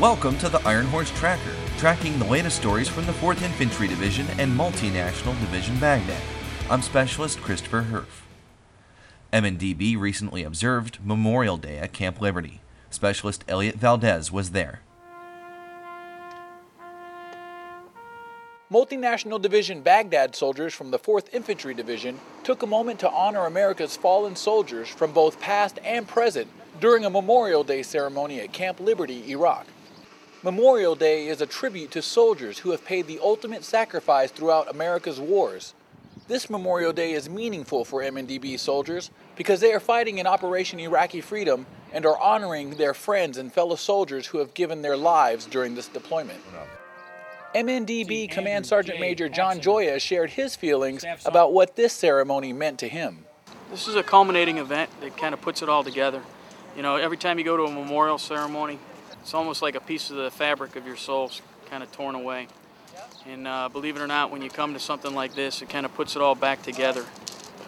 Welcome to the Iron Horse Tracker, tracking the latest stories from the 4th Infantry Division and Multinational Division Baghdad. I'm Specialist Christopher Herff. MNDB recently observed Memorial Day at Camp Liberty. Specialist Elliot Valdez was there. Multinational Division Baghdad soldiers from the 4th Infantry Division took a moment to honor America's fallen soldiers from both past and present during a Memorial Day ceremony at Camp Liberty, Iraq. Memorial Day is a tribute to soldiers who have paid the ultimate sacrifice throughout America's wars. This Memorial Day is meaningful for MNDB soldiers because they are fighting in Operation Iraqi Freedom and are honoring their friends and fellow soldiers who have given their lives during this deployment. MNDB Command Sergeant Major John Joya shared his feelings about what this ceremony meant to him. This is a culminating event that kind of puts it all together. You know, every time you go to a memorial ceremony, it's almost like a piece of the fabric of your soul's kind of torn away. And uh, believe it or not, when you come to something like this, it kind of puts it all back together,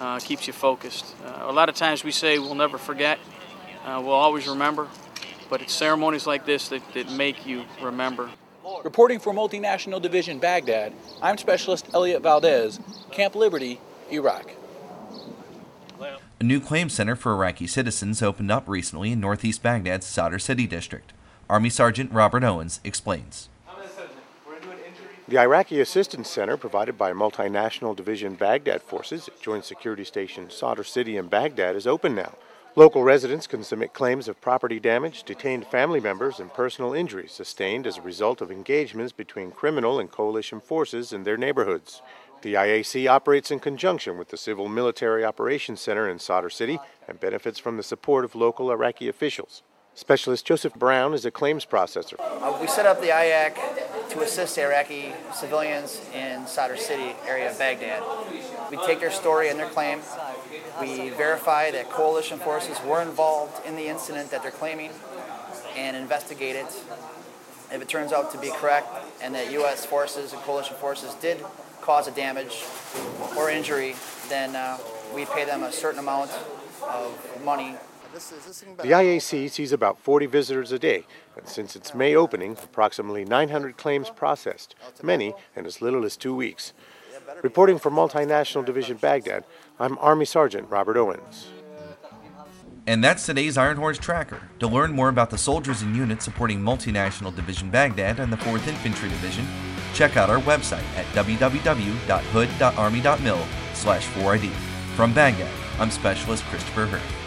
uh, keeps you focused. Uh, a lot of times we say we'll never forget, uh, we'll always remember, but it's ceremonies like this that, that make you remember. Reporting for Multinational Division Baghdad, I'm Specialist Elliot Valdez, Camp Liberty, Iraq. A new claims center for Iraqi citizens opened up recently in northeast Baghdad's Sadr City district. Army Sergeant Robert Owens explains. The Iraqi Assistance Center, provided by Multinational Division Baghdad Forces at Joint Security Station Sadr City in Baghdad, is open now. Local residents can submit claims of property damage, detained family members, and personal injuries sustained as a result of engagements between criminal and coalition forces in their neighborhoods. The IAC operates in conjunction with the Civil Military Operations Center in Sadr City and benefits from the support of local Iraqi officials. Specialist Joseph Brown is a claims processor. Uh, we set up the IAC to assist Iraqi civilians in Sadr City area of Baghdad. We take their story and their claim. We verify that coalition forces were involved in the incident that they're claiming and investigate it. If it turns out to be correct and that U.S. forces and coalition forces did cause a damage or injury, then uh, we pay them a certain amount of money the IAC sees about 40 visitors a day, and since its May opening, approximately 900 claims processed, many in as little as two weeks. Reporting for Multinational Division Baghdad, I'm Army Sergeant Robert Owens. And that's today's Iron Horse Tracker. To learn more about the soldiers and units supporting Multinational Division Baghdad and the 4th Infantry Division, check out our website at www.hood.army.mil slash 4ID. From Baghdad, I'm Specialist Christopher Herff.